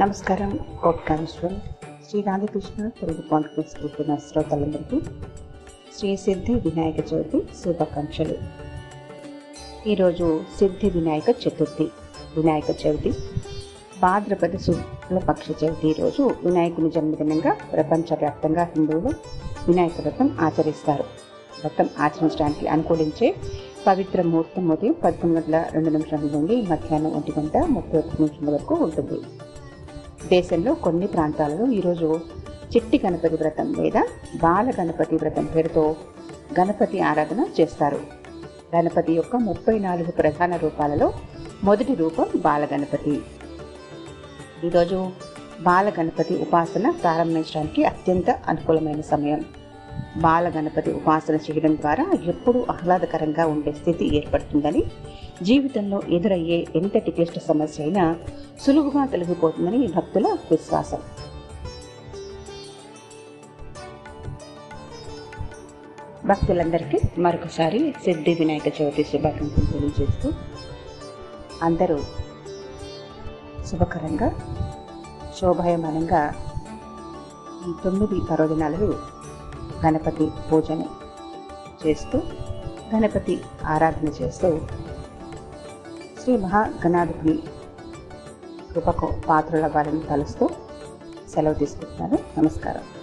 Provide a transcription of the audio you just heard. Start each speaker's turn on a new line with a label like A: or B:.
A: నమస్కారం. కోట్కామేశ్వరం శ్రీ రాధాకృష్ణ తెలుగు కాన్ఫరెన్స్ పుట్టిన శ్రోతలందరికీ శ్రీ సిద్ధి వినాయక చవితి శుభాకాంక్షలు. ఈరోజు సిద్ధి వినాయక చతుర్థి వినాయక చవితి భాద్రపద శుక్ల పక్ష చవితి రోజు వినాయకుని జన్మదినంగా ప్రపంచవ్యాప్తంగా హిందువులు వినాయక వ్రతం ఆచరిస్తారు. వ్రతం ఆచరించడానికి అనుకూలించే పవిత్ర ముహూర్తం ఉదయం పదకొండు గంటల రెండు నిమిషాల నుండి మధ్యాహ్నం ఒంటి గంట ముప్పై ఒక్క నిమిషాల వరకు ఉంటుంది. దేశంలో కొన్ని ప్రాంతాలలో ఈరోజు చిట్టి గణపతి వ్రతం లేదా బాల గణపతి వ్రతం పేరుతో గణపతి ఆరాధన చేస్తారు. గణపతి యొక్క ముప్పై నాలుగు ప్రధాన రూపాలలో మొదటి రూపం బాల గణపతి. ఈరోజు బాల గణపతి ఉపాసన ప్రారంభించడానికి అత్యంత అనుకూలమైన సమయం. బాల గణపతి ఉపాసన చేయడం ద్వారా ఎప్పుడూ ఆహ్లాదకరంగా ఉండే స్థితి ఏర్పడుతుందని జీవితంలో ఎదురయ్యే ఎంతటి క్లిష్ట సమస్య అయినా సులువుగా తొలగిపోతుందని భక్తుల విశ్వాసం. భక్తులందరికీ మరొకసారి సిద్ధి వినాయక చవితి శుభాకాంక్షలు తెలియజేస్తూ అందరూ శుభకరంగా శోభాయమానంగా ఈ తొమ్మిది పర్వదినాలు గణపతి పూజను చేస్తూ గణపతి ఆరాధన చేస్తూ శ్రీ మహాగణాధిపతి కృపకు పాత్రల వారిని కలుస్తూ సెలవు తీసుకుంటున్నాను. నమస్కారం.